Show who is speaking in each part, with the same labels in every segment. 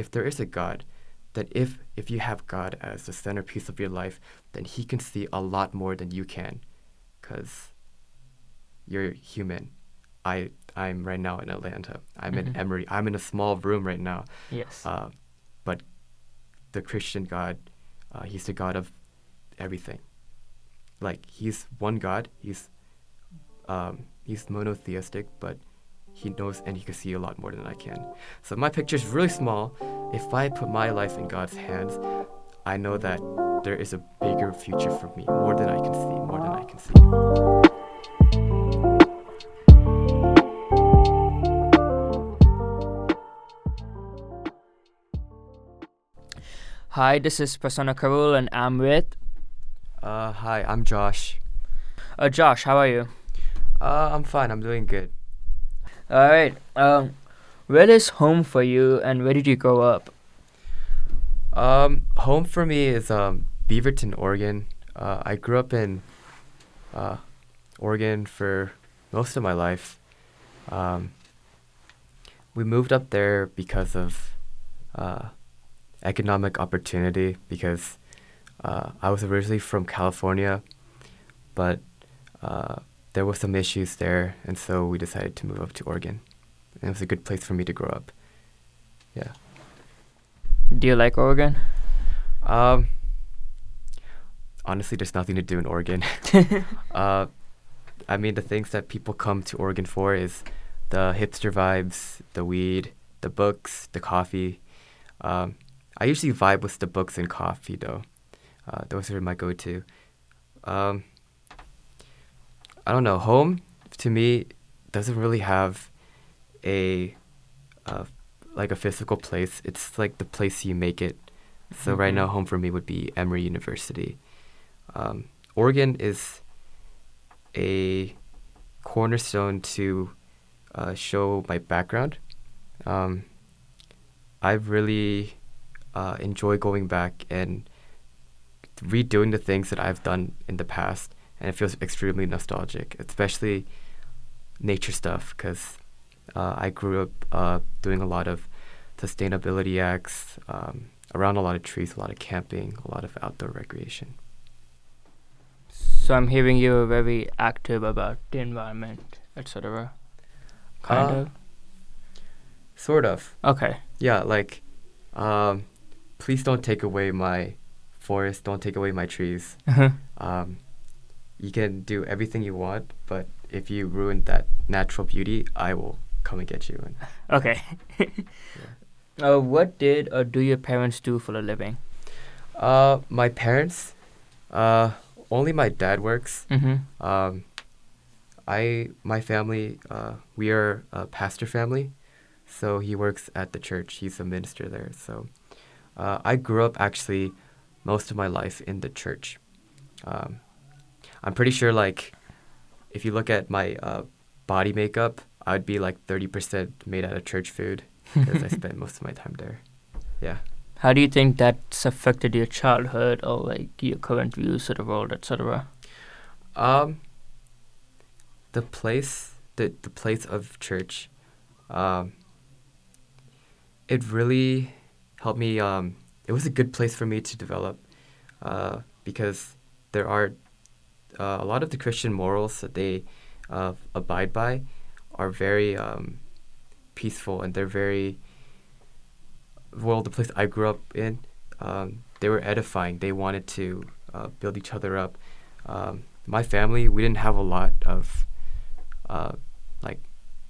Speaker 1: if there is a God, that if if you have God as the centerpiece of your life, then He can see a lot more than you can, because you're human. I I'm right now in Atlanta. I'm in
Speaker 2: Mhm.
Speaker 1: Emory. I'm in a small room right now.
Speaker 2: Yes.
Speaker 1: Uh, but the Christian God, uh, He's the God of everything. Like He's one God. He's um, He's monotheistic, but He knows and He can see a lot more than I can. So my picture is really small. If I put my life in God's hands, I know that there is a bigger future for me, more than I can see, more than I can see.
Speaker 2: Hi, this is Prasanna Karul, and I'm with
Speaker 1: Uh, hi, I'm Josh.
Speaker 2: uh, Josh. How are you?
Speaker 1: Uh, I'm fine. I'm doing good.
Speaker 2: All right. Um, where is home for you, and where did you grow up?
Speaker 1: Um, home for me is um, Beaverton, Oregon. Uh, I grew up in uh, Oregon for most of my life. Um, we moved up there because of uh, economic opportunity. Because uh, I was originally from California, but uh, there were some issues there, and so we decided to move up to Oregon. And it was a good place for me to grow up. Yeah.
Speaker 2: Do you like Oregon?
Speaker 1: Um, honestly, there's nothing to do in Oregon. uh, I mean, the things that people come to Oregon for is the hipster vibes, the weed, the books, the coffee. Um, I usually vibe with the books and coffee, though. Uh, those are my go-to. Um, I don't know. Home to me doesn't really have a uh, like a physical place. It's like the place you make it. So right now, home for me would be Emory University. Um, Oregon is a cornerstone to uh, show my background. Um, I really uh, enjoy going back and redoing the things that I've done in the past, and it feels extremely nostalgic, especially nature stuff, because uh, I grew up uh, doing a lot of sustainability acts um, around a lot of trees, a lot of camping, a lot of outdoor recreation.
Speaker 2: So I'm hearing you're very active about the environment, etc. Kind
Speaker 1: Uh,
Speaker 2: of.
Speaker 1: Sort of.
Speaker 2: Okay.
Speaker 1: Yeah, like, um, please don't take away my forest, don't take away my trees.
Speaker 2: Uh-huh.
Speaker 1: Um, you can do everything you want, but if you ruin that natural beauty, I will come and get you. And
Speaker 2: Okay. uh, what did or do your parents do for a living?
Speaker 1: uh, my parents, uh, only my dad works.
Speaker 2: Mm-hmm.
Speaker 1: Um, I my family, uh, we are a pastor family, so he works at the church. He's a minister there. So uh, I grew up actually most of my life in the church. Um, I'm pretty sure like if you look at my uh, body makeup, I'd be like 30% made out of church food because I spent most of my time there. Yeah.
Speaker 2: How do you think that's affected your childhood or like your current views of the world, etc.?
Speaker 1: Um, the place, the the place of church, um, it really helped me. Um, it was a good place for me to develop, uh, because there are uh, a lot of the Christian morals that they uh, abide by are very um, peaceful and they're very well. The place I grew up in, um, they were edifying. They wanted to uh, build each other up. Um, my family, we didn't have a lot of uh, like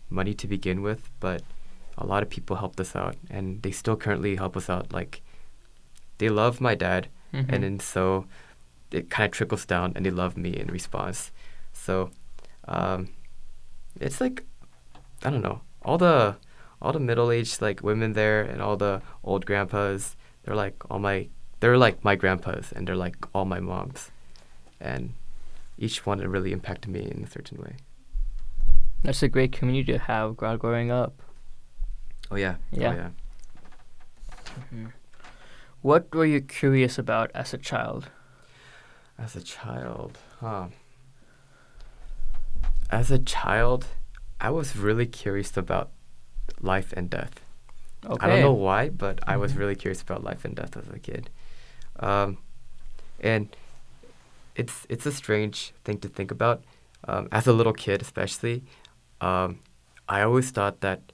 Speaker 1: money to begin with, but a lot of people helped us out, and they still currently help us out. Like they love my dad,
Speaker 2: Mhm.
Speaker 1: and then so it kind of trickles down, and they love me in response. So um, it's like I don't know all the all the middle aged like women there, and all the old grandpas. They're like all my they're like my grandpas, and they're like all my moms, and each one really impacted me in a certain way.
Speaker 2: That's a great community to have growing up.
Speaker 1: Oh yeah.
Speaker 2: Yeah.
Speaker 1: Oh yeah.
Speaker 2: Mm-hmm. What were you curious about as a child?
Speaker 1: As a child, huh? As a child, I was really curious about life and death.
Speaker 2: Okay.
Speaker 1: I don't know why, but I was
Speaker 2: Mhm.
Speaker 1: really curious about life and death as a kid. Um, and it's it's a strange thing to think about. Um, as a little kid, especially, um, I always thought that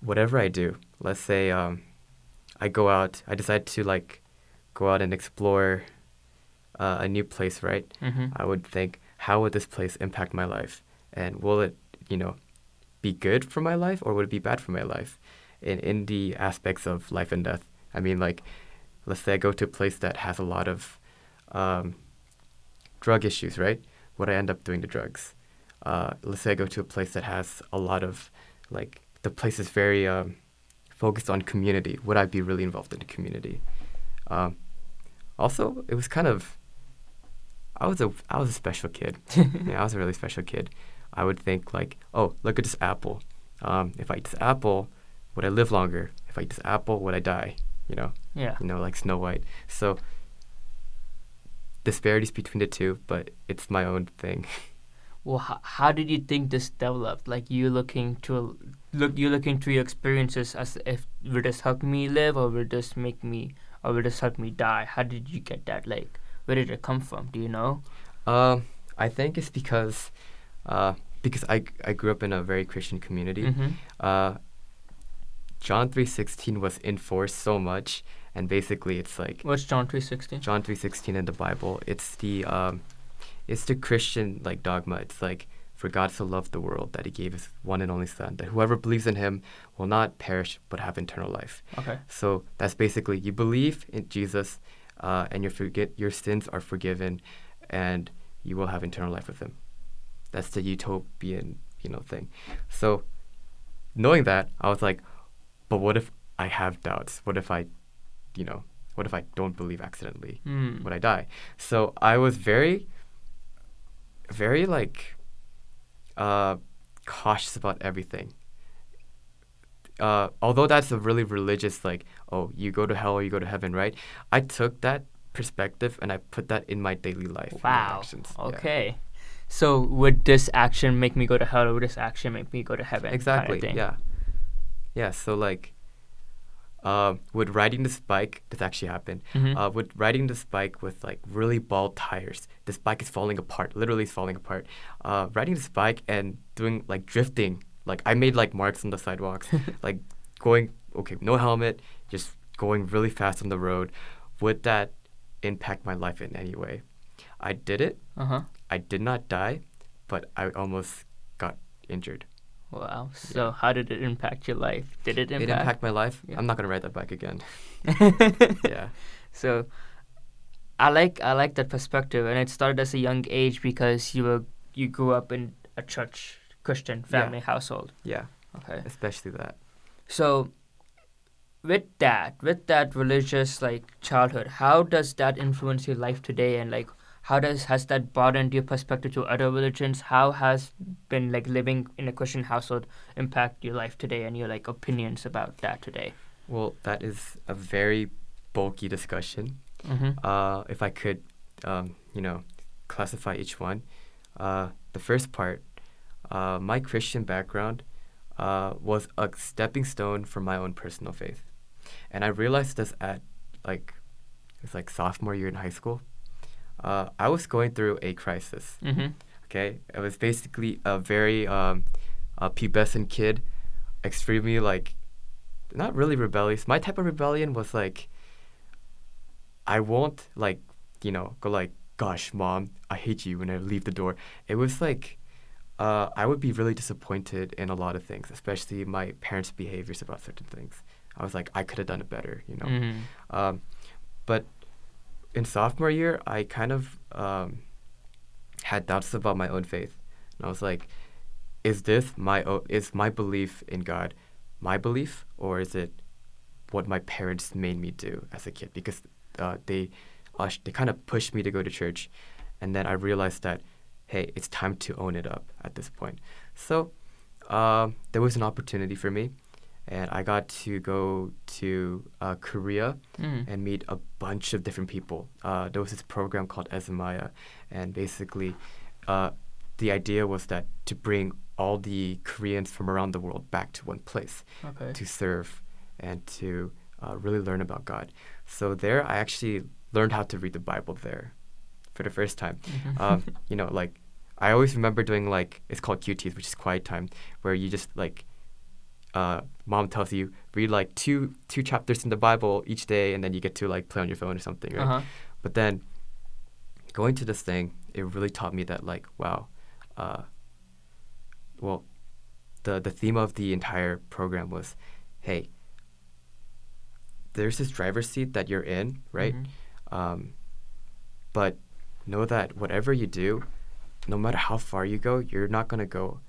Speaker 1: whatever I do, let's say um, I go out, I decide to like go out and explore uh, a new place, right?
Speaker 2: Mm-hmm.
Speaker 1: I would think, how would this place impact my life? And will it, you know, be good for my life or would it be bad for my life? In, in the aspects of life and death. I mean, like, let's say I go to a place that has a lot of um, drug issues, right? Would I end up doing the drugs? Uh, let's say I go to a place that has a lot of, like, the place is very um, focused on community. Would I be really involved in the community? Um, also, it was kind of I was a I was a special kid. yeah, I was a really special kid. I would think like, oh, look at this apple. Um, if I eat this apple, would I live longer? If I eat this apple, would I die? You know,
Speaker 2: Yeah.
Speaker 1: you know, like Snow White. So disparities between the two, but it's my own thing.
Speaker 2: Well, h- how did you think this developed? Like you looking to look, you looking through your experiences as if will this help me live, or will this make me, or will this help me die? How did you get that? Like, where did it come from? Do you know?
Speaker 1: Um, I think it's because, uh, because I I grew up in a very Christian community.
Speaker 2: Mm-hmm.
Speaker 1: Uh, John three sixteen was enforced so much, and basically it's like
Speaker 2: What's John three sixteen?
Speaker 1: John three sixteen in the Bible. It's the um, it's the Christian like dogma. It's like for God so loved the world that He gave His one and only Son, that whoever believes in Him will not perish but have eternal life.
Speaker 2: Okay.
Speaker 1: So that's basically you believe in Jesus, uh, and your forget your sins are forgiven, and you will have eternal life with Him. That's the utopian you know thing. So knowing that, I was like, but what if I have doubts? What if I, you know, what if I don't believe accidentally?
Speaker 2: Hmm.
Speaker 1: would I die? So I was very, very like, uh, cautious about everything. Uh, although that's a really religious, like, oh, you go to hell or you go to heaven, right? I took that perspective and I put that in my daily life.
Speaker 2: Wow.
Speaker 1: actions. Yeah.
Speaker 2: Okay. So would this action make me go to hell, or would this action make me go to heaven?
Speaker 1: Exactly.
Speaker 2: thing?
Speaker 1: Yeah. Yeah. So like, um, with riding this bike, this actually happened.
Speaker 2: Mhm.
Speaker 1: Uh, with riding this bike with like really bald tires, this bike is falling apart. Literally, it's falling apart. Uh, riding this bike and doing like drifting. Like I made like marks on the sidewalks. like going okay, no helmet, just going really fast on the road. Would that impact my life in any way? I did it.
Speaker 2: Uh huh.
Speaker 1: I did not die, but I almost got injured.
Speaker 2: Wow. So how did it impact your life? Did it
Speaker 1: It
Speaker 2: impact?
Speaker 1: impacted my life.
Speaker 2: Yeah.
Speaker 1: I'm not gonna ride that bike again. yeah.
Speaker 2: So I like I like that perspective, and it started as a young age because you were you grew up in a church Christian
Speaker 1: Yeah.
Speaker 2: family household.
Speaker 1: Yeah.
Speaker 2: Okay.
Speaker 1: Especially that.
Speaker 2: So with that, with that religious like childhood, how does that influence your life today, and like how does has that broadened your perspective to other religions? How has been like living in a Christian household impact your life today, and your like opinions about that today?
Speaker 1: Well, that is a very bulky discussion.
Speaker 2: Mm-hmm.
Speaker 1: Uh, if I could, um, you know, classify each one. Uh, the first part, uh, my Christian background uh, was a stepping stone for my own personal faith, and I realized this at like it's like sophomore year in high school. Uh, I was going through a crisis.
Speaker 2: Mm-hmm.
Speaker 1: Okay, it was basically a very um, a pubescent kid, extremely like, not really rebellious. My type of rebellion was like, I won't like, you know, go like, gosh, mom, I hate you when I leave the door. It was like, uh, I would be really disappointed in a lot of things, especially my parents' behaviors about certain things. I was like, I could have done it better, you know.
Speaker 2: Mm-hmm.
Speaker 1: Um, but in sophomore year, I kind of um, had doubts about my own faith, and I was like, "Is this my o- is my belief in God my belief, or is it what my parents made me do as a kid?" Because uh, they uh, they kind of pushed me to go to church, and then I realized that, hey, it's time to own it up at this point. So um, there was an opportunity for me, and I got to go to uh, Korea
Speaker 2: Mm-hmm.
Speaker 1: and meet a bunch of different people. Uh, there was this program called Ezamaya, and basically, uh, the idea was that to bring all the Koreans from around the world back to one place
Speaker 2: Okay.
Speaker 1: to serve and to uh, really learn about God. So there, I actually learned how to read the Bible there for the first time.
Speaker 2: Mhm.
Speaker 1: Um, you know, like I always remember doing like it's called QTs, which is quiet time, where you just like uh, mom tells you read like two two chapters in the Bible each day, and then you get to like play on your phone or something, right?
Speaker 2: Uh-huh.
Speaker 1: But then going to this thing, it really taught me that like wow, uh, well, the the theme of the entire program was, hey, there's this driver's seat that you're in, right?
Speaker 2: Mhm.
Speaker 1: Um, but know that whatever you do, no matter how far you go, you're not gonna go.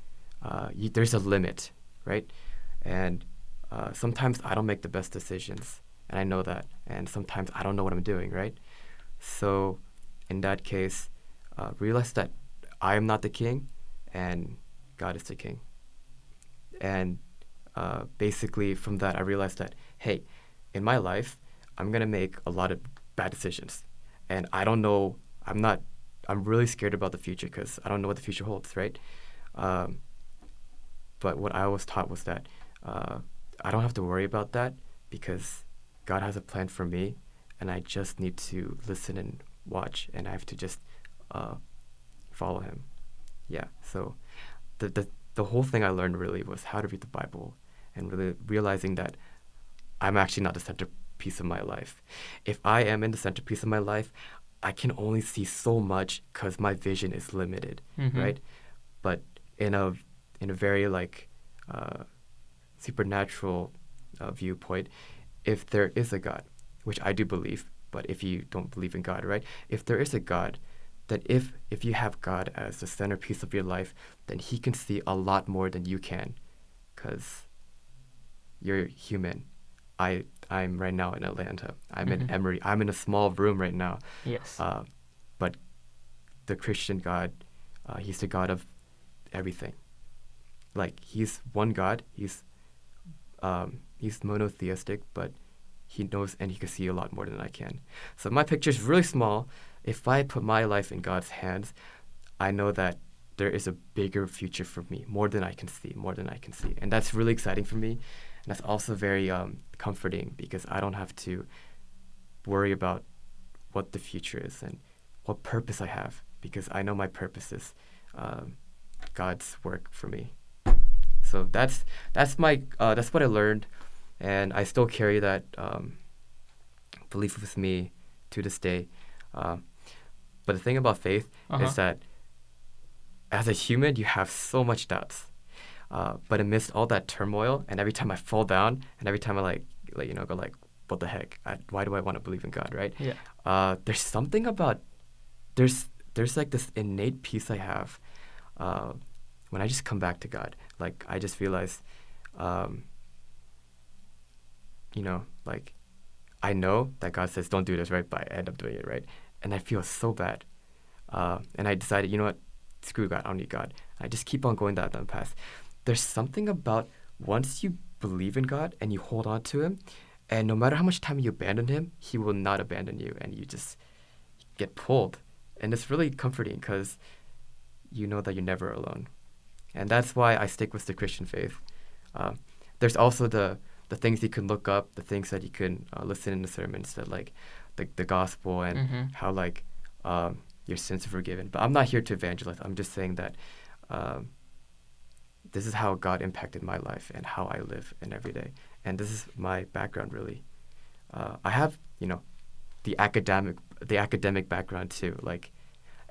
Speaker 1: Uh, you, there's a limit, right? And uh, sometimes I don't make the best decisions, and I know that. And sometimes I don't know what I'm doing, right? So, in that case, uh, realize that I am not the king, and God is the king. And uh, basically, from that, I realized that hey, in my life, I'm gonna make a lot of bad decisions, and I don't know. I'm not. I'm really scared about the future because I don't know what the future holds, right? Um, but what I was taught was that uh, I don't have to worry about that because God has a plan for me, and I just need to listen and watch, and I have to just uh, follow Him. Yeah. So the the the whole thing I learned really was how to read the Bible, and really realizing that I'm actually not the centerpiece of my life. If I am in the centerpiece of my life, I can only see so much because my vision is limited,
Speaker 2: Mhm.
Speaker 1: right? But in a in a very like uh, supernatural uh, viewpoint, if there is a God, which I do believe, but if you don't believe in God, right? If there is a God, that if if you have God as the centerpiece of your life, then He can see a lot more than you can, because you're human. I I'm right now in Atlanta. I'm in
Speaker 2: Mhm.
Speaker 1: Emory. I'm in a small room right now.
Speaker 2: Yes.
Speaker 1: Uh, but the Christian God, uh, He's the God of everything. Like He's one God. He's um, He's monotheistic, but He knows and He can see a lot more than I can. So my picture is really small. If I put my life in God's hands, I know that there is a bigger future for me, more than I can see, more than I can see, and that's really exciting for me. And that's also very um, comforting because I don't have to worry about what the future is and what purpose I have because I know my purpose is um, God's work for me. So that's that's my uh, that's what I learned, and I still carry that um, belief with me to this day. Um, but the thing about faith
Speaker 2: Uh-huh.
Speaker 1: is that as a human, you have so much doubts. Uh, but amidst all that turmoil, and every time I fall down, and every time I like, like you know, go like, what the heck? I, why do I want to believe in God, right?
Speaker 2: Yeah.
Speaker 1: Uh, there's something about there's there's like this innate peace I have uh, when I just come back to God. Like I just realize, um, you know, like I know that God says don't do this, right? But I end up doing it, right? And I feel so bad. Uh, and I decided, you know what? Screw God. I don't need God. I just keep on going down that path. There's something about once you believe in God and you hold on to Him, and no matter how much time you abandon Him, He will not abandon you, and you just get pulled. And it's really comforting because you know that you're never alone. And that's why I stick with the Christian faith. Um, there's also the the things you can look up, the things that you can uh, listen in the sermons, that like the the gospel and
Speaker 2: Mhm.
Speaker 1: how like um, your sins are forgiven. But I'm not here to evangelize. I'm just saying that um, this is how God impacted my life and how I live in every day. And this is my background really. Uh, I have you know the academic the academic background too. Like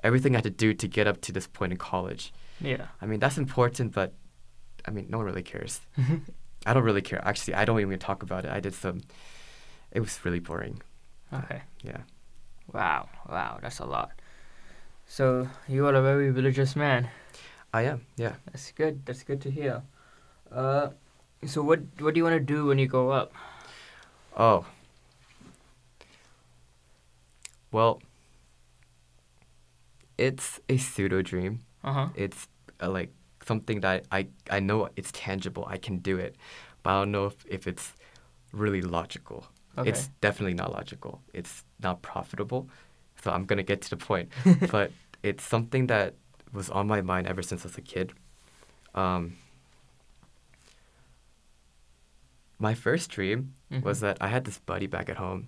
Speaker 1: everything I had to do to get up to this point in college.
Speaker 2: Yeah.
Speaker 1: I mean that's important, but I mean no one really cares. I don't really care. Actually, I don't even talk about it. I did some. It was really boring.
Speaker 2: okay.
Speaker 1: Yeah.
Speaker 2: Wow. Wow. That's a lot. So you are a very religious man.
Speaker 1: I am. Yeah.
Speaker 2: That's good. That's good to hear. Uh, so what what do you want to do when you grow up?
Speaker 1: Oh. Well, it's a pseudo dream.
Speaker 2: Uh huh.
Speaker 1: It's uh, like something that I I know it's tangible. I can do it, but I don't know if, if it's really logical.
Speaker 2: Okay.
Speaker 1: It's definitely not logical. It's not profitable. So I'm gonna get to the point. but it's something that was on my mind ever since I was a kid. Um, my first dream was
Speaker 2: Mhm.
Speaker 1: that I had this buddy back at home.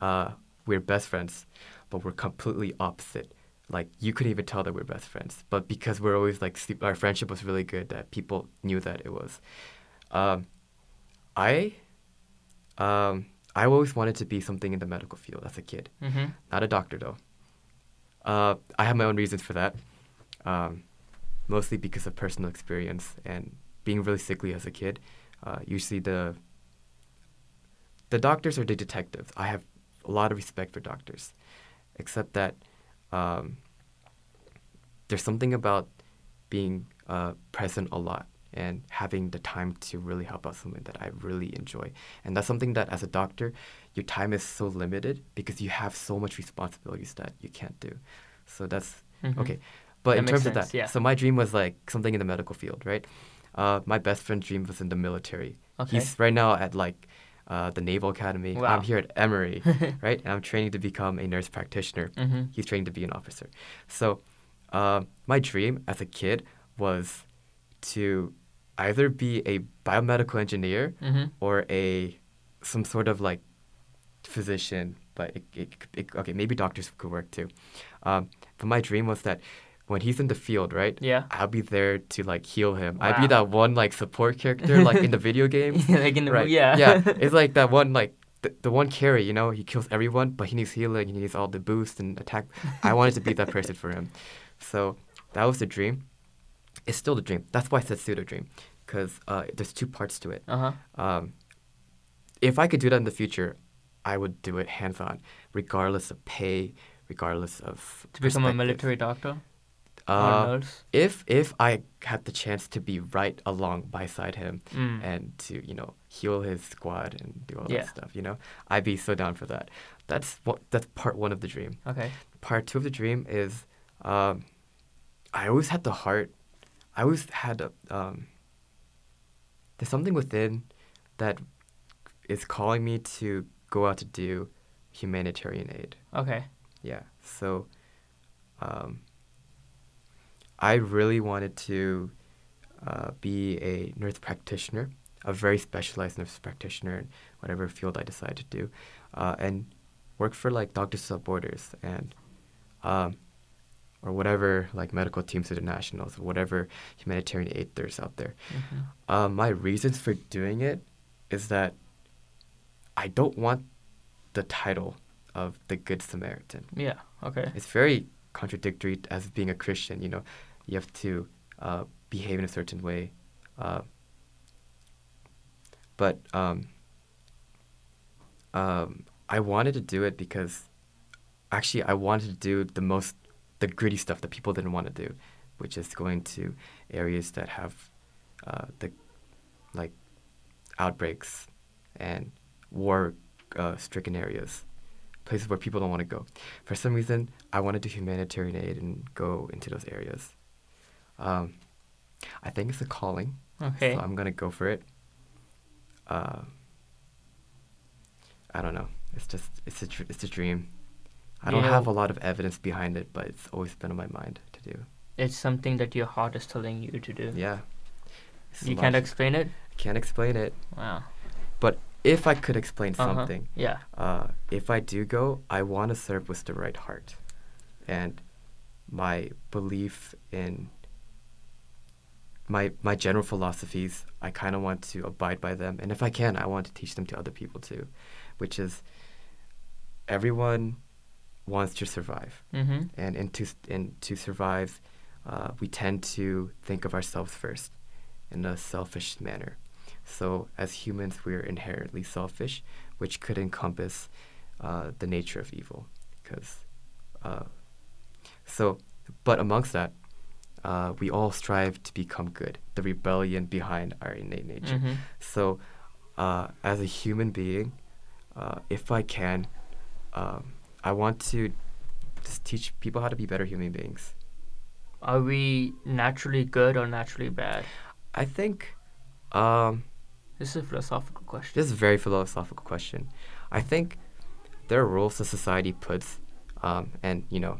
Speaker 1: Uh, we're best friends, but we're completely opposite. Like you couldn't even tell that we're best friends, but because we're always like sleep, our friendship was really good that people knew that it was. Um, I, um, I always wanted to be something in the medical field as a kid.
Speaker 2: Mhm.
Speaker 1: Not a doctor though. Uh, I have my own reasons for that. Um, mostly because of personal experience and being really sickly as a kid. Uh, usually the the doctors are the detectives. I have a lot of respect for doctors, except that um, there's something about being uh, present a lot and having the time to really help out someone that I really enjoy. And that's something that as a doctor, your time is so limited because you have so much responsibilities that you can't do. So that's
Speaker 2: Mhm.
Speaker 1: okay. But
Speaker 2: That
Speaker 1: in terms
Speaker 2: sense,
Speaker 1: of that,
Speaker 2: yeah.
Speaker 1: so my dream was like something in the medical field, right? Uh, my best friend's dream was in the military.
Speaker 2: Okay.
Speaker 1: He's right now at like uh, the Naval Academy.
Speaker 2: Wow.
Speaker 1: I'm here at Emory, right? And I'm training to become a nurse practitioner.
Speaker 2: Mhm.
Speaker 1: He's training to be an officer. So, uh, my dream as a kid was to either be a biomedical engineer
Speaker 2: Mhm.
Speaker 1: or a some sort of like physician, but it, it, it, okay, maybe doctors could work too. Um, but my dream was that when he's in the field, right?
Speaker 2: Yeah.
Speaker 1: I'll be there to like heal him. I'd be that one like support character like in the video games.
Speaker 2: like in the
Speaker 1: right.
Speaker 2: yeah.
Speaker 1: yeah. It's like that one like the, the one carry, you know, he kills everyone, but he needs healing, he needs all the boost and attack. I wanted to be that person for him. So that was the dream. It's still the dream. That's why I said pseudo dream. Because uh, there's two parts to it.
Speaker 2: Uh huh.
Speaker 1: Um, if I could do that in the future, I would do it hands on, regardless of pay, regardless of
Speaker 2: To become a military doctor or
Speaker 1: Uh, if if I had the chance to be right along beside him
Speaker 2: Mm.
Speaker 1: and to you know heal his squad and do all
Speaker 2: Yeah.
Speaker 1: that stuff, you know, I'd be so down for that. That's what that's part one of the dream.
Speaker 2: Okay.
Speaker 1: Part two of the dream is, um, I always had the heart. I always had a um. There's something within that is calling me to go out to do humanitarian aid.
Speaker 2: Okay.
Speaker 1: Yeah. So, um, I really wanted to uh, be a nurse practitioner, a very specialized nurse practitioner in whatever field I decide to do, uh, and work for like Doctors Without Borders and, um, or whatever like medical teams internationals, whatever humanitarian aid there's out there.
Speaker 2: Mhm.
Speaker 1: Um, my reasons for doing it is that I don't want the title of the Good Samaritan.
Speaker 2: Yeah. Okay.
Speaker 1: It's very contradictory as being a Christian. You know, you have to uh, behave in a certain way. Uh, but um, um, I wanted to do it because actually I wanted to do the most the gritty stuff that people didn't want to do, which is going to areas that have uh, the like outbreaks and war uh, stricken areas, places where people don't want to go. For some reason, I want to do humanitarian aid and go into those areas. Um, I think it's a calling,
Speaker 2: Okay.
Speaker 1: so I'm gonna go for it. Uh, I don't know. It's just it's a it's a dream. I don't have a lot of evidence behind it, but it's always been on my mind to do.
Speaker 2: It's something that your heart is telling you to do.
Speaker 1: Yeah. It's
Speaker 2: You can't explain it.
Speaker 1: can't explain it.
Speaker 2: Wow.
Speaker 1: But if I could explain
Speaker 2: Uh-huh.
Speaker 1: something,
Speaker 2: Yeah.
Speaker 1: uh, if I do go, I want to serve with the right heart, and my belief in my my general philosophies. I kind of want to abide by them, and if I can, I want to teach them to other people too, which is everyone wants to survive,
Speaker 2: Mm-hmm.
Speaker 1: and in to in to survive, uh, we tend to think of ourselves first, in a selfish manner. So as humans, we're inherently selfish, which could encompass uh, the nature of evil, because uh, so. But amongst that, uh, we all strive to become good. The rebellion behind our innate nature.
Speaker 2: Mm-hmm.
Speaker 1: So, uh, as a human being, uh, if I can, um, I want to just teach people how to be better human beings.
Speaker 2: Are we naturally good or naturally bad?
Speaker 1: I think um,
Speaker 2: This is a philosophical question.
Speaker 1: this is a very philosophical question. I think there are rules that society puts, um, and you know,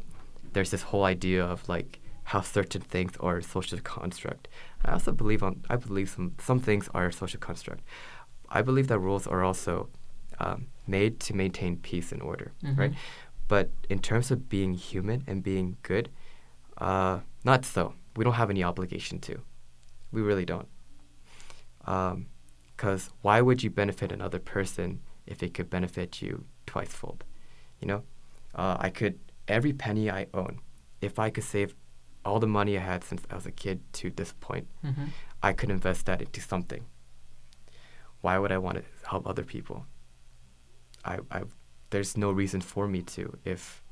Speaker 1: there's this whole idea of like how certain things are social construct. I also believe on I believe some some things are social construct, I believe that rules are also um, made to maintain peace and order,
Speaker 2: Mhm.
Speaker 1: right? But in terms of being human and being good, uh, not so. We don't have any obligation to. We really don't. Because why would you benefit another person if it could benefit you twicefold? You know, uh, I could every penny I own, if I could save all the money I had since I was a kid to this point,
Speaker 2: Mm-hmm.
Speaker 1: I could invest that into something. Why would I want to help other people? I, I there's no reason for me to if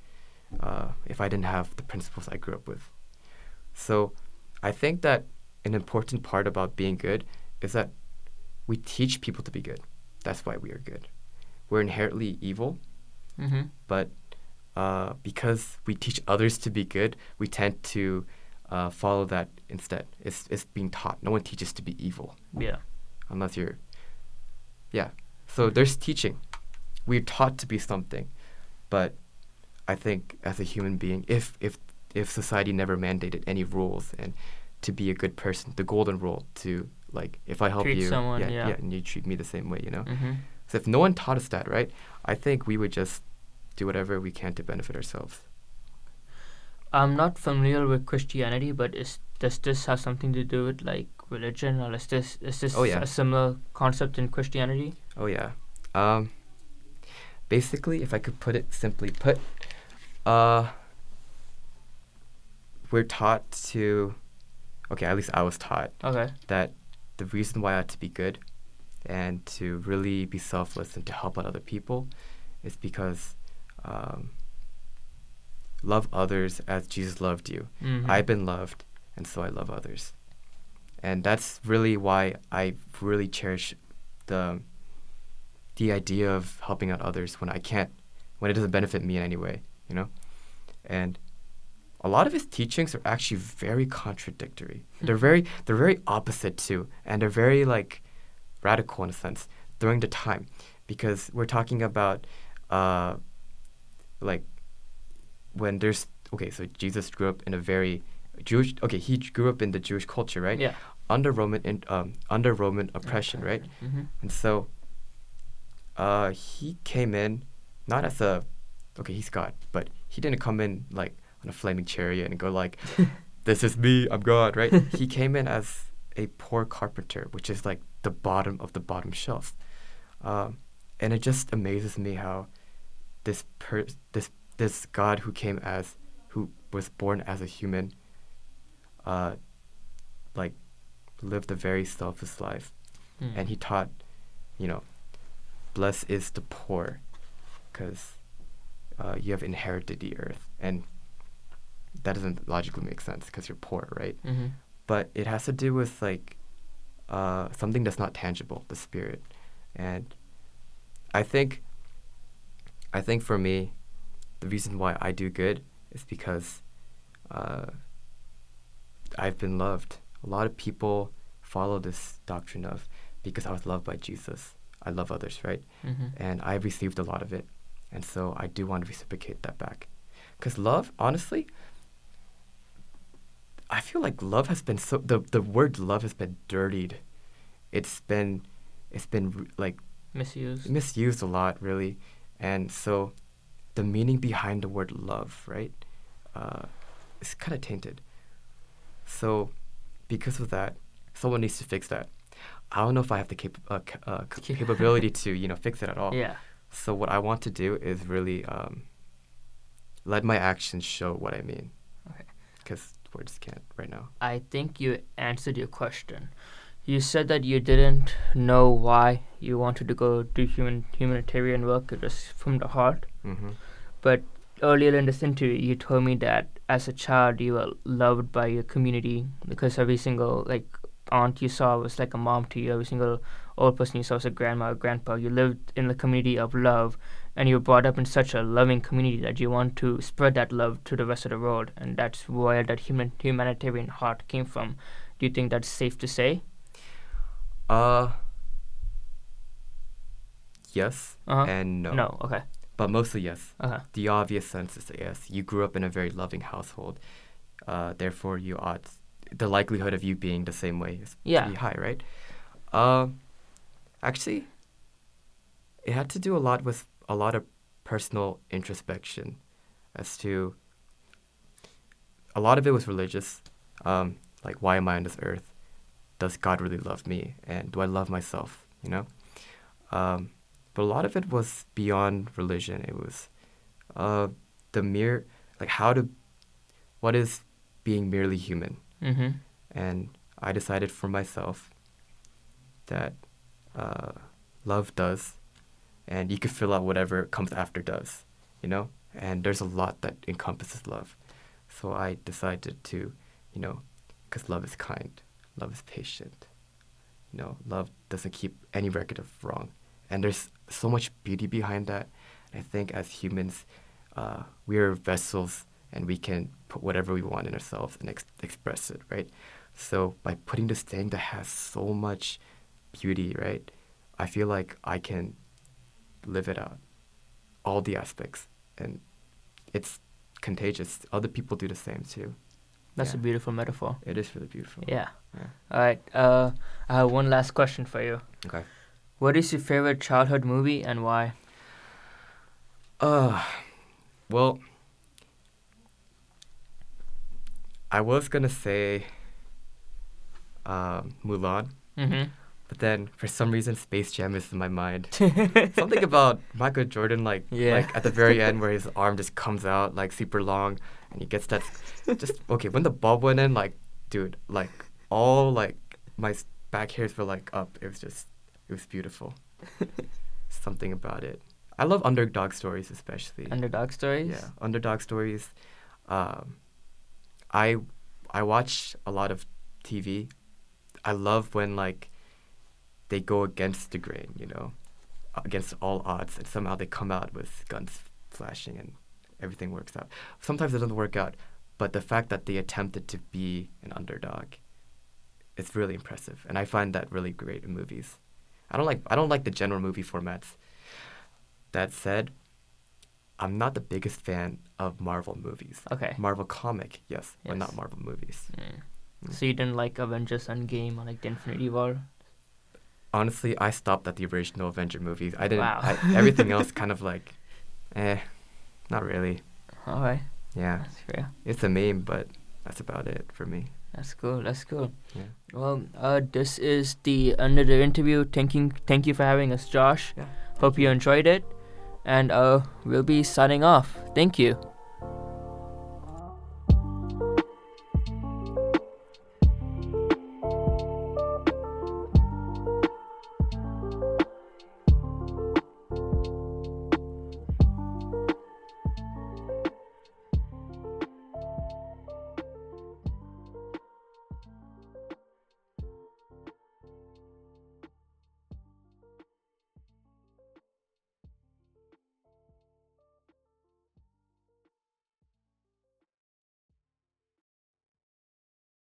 Speaker 1: uh, if I didn't have the principles I grew up with. So I think that an important part about being good is that we teach people to be good. That's why we are good. We're inherently evil,
Speaker 2: Mm-hmm.
Speaker 1: but uh, because we teach others to be good, we tend to uh, follow that instead. It's, it's being taught. No one teaches to be evil
Speaker 2: Yeah.
Speaker 1: unless you're. Yeah. So there's teaching. We're taught to be something, but I think as a human being, if if if society never mandated any rules and to be a good person, the golden rule to like if I help
Speaker 2: Treat
Speaker 1: you,
Speaker 2: someone,
Speaker 1: yeah,
Speaker 2: yeah.
Speaker 1: and you treat me the same way, you know.
Speaker 2: Mm-hmm.
Speaker 1: So if no one taught us that, right, I think we would just do whatever we can to benefit ourselves.
Speaker 2: I'm not familiar with Christianity, but is does this have something to do with like religion, or is this is this
Speaker 1: Oh, yeah.
Speaker 2: a similar concept in Christianity?
Speaker 1: Oh yeah. Um basically if I could put it simply put, uh we're taught to okay, at least I was taught
Speaker 2: Okay.
Speaker 1: that the reason why I had to be good and to really be selfless and to help out other people is because um, love others as Jesus loved you.
Speaker 2: Mhm.
Speaker 1: I've been loved, and so I love others. And that's really why I really cherish the the idea of helping out others when I can't, when it doesn't benefit me in any way, you know. And a lot of his teachings are actually very contradictory. They're very they're very opposite too, and they're very like radical in a sense during the time, because we're talking about uh, like when there's okay, so Jesus grew up in a very Jewish. Okay, he grew up in the Jewish culture, right?
Speaker 2: Yeah.
Speaker 1: Under Roman in, um, under Roman oppression, right?
Speaker 2: Mm-hmm.
Speaker 1: And so, uh, he came in not as a okay, he's God, but he didn't come in like on a flaming chariot and go like, "This is me, I'm God," right? he came in as a poor carpenter, which is like the bottom of the bottom shelf, um, and it just amazes me how this per this this God who came as who was born as a human, uh, like lived a very selfless life
Speaker 2: Hmm.
Speaker 1: and he taught, you know, blessed is the poor, because uh, you have inherited the earth, and that doesn't logically make sense because you're poor, right?
Speaker 2: Mm-hmm.
Speaker 1: But it has to do with like uh, something that's not tangible, the spirit, and I think, I think for me, the reason why I do good is because uh, I've been loved. A lot of people follow this doctrine of because I was loved by Jesus, I love others, right?
Speaker 2: Mm-hmm.
Speaker 1: And I've received a lot of it. And so I do want to reciprocate that back. Because love, honestly, I feel like love has been so, the, the word love has been dirtied. It's been, it's been like
Speaker 2: Misused.
Speaker 1: misused a lot, really. And so the meaning behind the word love, right, uh, is kind of tainted. So because of that, someone needs to fix that. I don't know if I have the cap- uh, ca- uh, capability to, you know, fix it at all.
Speaker 2: yeah.
Speaker 1: So what I want to do is really um, let my actions show what I mean.
Speaker 2: Okay.
Speaker 1: Because words can't right now.
Speaker 2: I think you answered your question. You said that you didn't know why you wanted to go do human humanitarian work. It was from the heart.
Speaker 1: Mm-hmm.
Speaker 2: But earlier in this interview, you told me that as a child you were loved by your community because every single like aunt you saw was like a mom to you. Every single old person you saw was a grandma or grandpa. You lived in the community of love, and you were brought up in such a loving community that you want to spread that love to the rest of the world, and that's where that human humanitarian heart came from. Do you think that's safe to say?
Speaker 1: Uh, yes
Speaker 2: Uh-huh.
Speaker 1: and no.
Speaker 2: No. Okay.
Speaker 1: But mostly yes.
Speaker 2: Uh huh.
Speaker 1: The obvious sense is yes, you grew up in a very loving household. Uh, therefore, you ought the likelihood of you being the same way is
Speaker 2: Yeah.
Speaker 1: pretty high, right? Uh, Actually, it had to do a lot with a lot of personal introspection as to a lot of it was religious. Um, like, why am I on this earth? Does God really love me? And do I love myself? You know? Um, but a lot of it was beyond religion. It was uh, the mere, like, how to, what is being merely human?
Speaker 2: Mm-hmm.
Speaker 1: And I decided for myself that uh, love does, and you could fill out whatever comes after does, you know? And there's a lot that encompasses love. So I decided to, you know, because love is kind, love is patient, you know, love doesn't keep any record of wrong. And there's so much beauty behind that. I think as humans, uh, we are vessels and we can put whatever we want in ourselves and ex- express it, right? So by putting this thing that has so much beauty, right, I feel like I can live it out, all the aspects, and it's contagious. Other people do the same too.
Speaker 2: That's
Speaker 1: Yeah.
Speaker 2: a beautiful metaphor.
Speaker 1: It is really beautiful.
Speaker 2: Yeah.
Speaker 1: Yeah.
Speaker 2: All right. Uh, I have one last question for you.
Speaker 1: Okay.
Speaker 2: What is your favorite childhood movie and why?
Speaker 1: Uh, well, I was gonna say um, Mulan,
Speaker 2: Mm-hmm.
Speaker 1: but then for some reason Space Jam is in my mind. Something about Michael Jordan, like
Speaker 2: Yeah.
Speaker 1: like at the very end where his arm just comes out like super long, and he gets that. just okay when the ball went in, like dude, like all like my back hairs were like up. It was just it was beautiful. Something about it. I love underdog stories especially.
Speaker 2: Underdog stories.
Speaker 1: Yeah, underdog stories. Um, I I watch a lot of TV. I love when like they go against the grain, you know, against all odds, and somehow they come out with guns flashing and everything works out. Sometimes it doesn't work out, but the fact that they attempted to be an underdog, it's really impressive, and I find that really great in movies. I don't like I don't like the general movie formats. That said, I'm not the biggest fan of Marvel movies.
Speaker 2: Okay.
Speaker 1: Marvel comic, yes, but not Marvel movies.
Speaker 2: Mm. So you didn't like Avengers Endgame or like the Infinity War?
Speaker 1: Honestly, I stopped at the original Avenger movies. I didn't.
Speaker 2: Wow.
Speaker 1: I, everything else kind of like, eh, not really.
Speaker 2: All right.
Speaker 1: Yeah,
Speaker 2: That's fair.
Speaker 1: it's a meme, but that's about it for me.
Speaker 2: That's cool. That's cool.
Speaker 1: Yeah.
Speaker 2: Well, uh, this is the another interview. Thank you, thank you for having us, Josh.
Speaker 1: Yeah.
Speaker 2: Hope you enjoyed it, and uh, we'll be signing off. Thank you.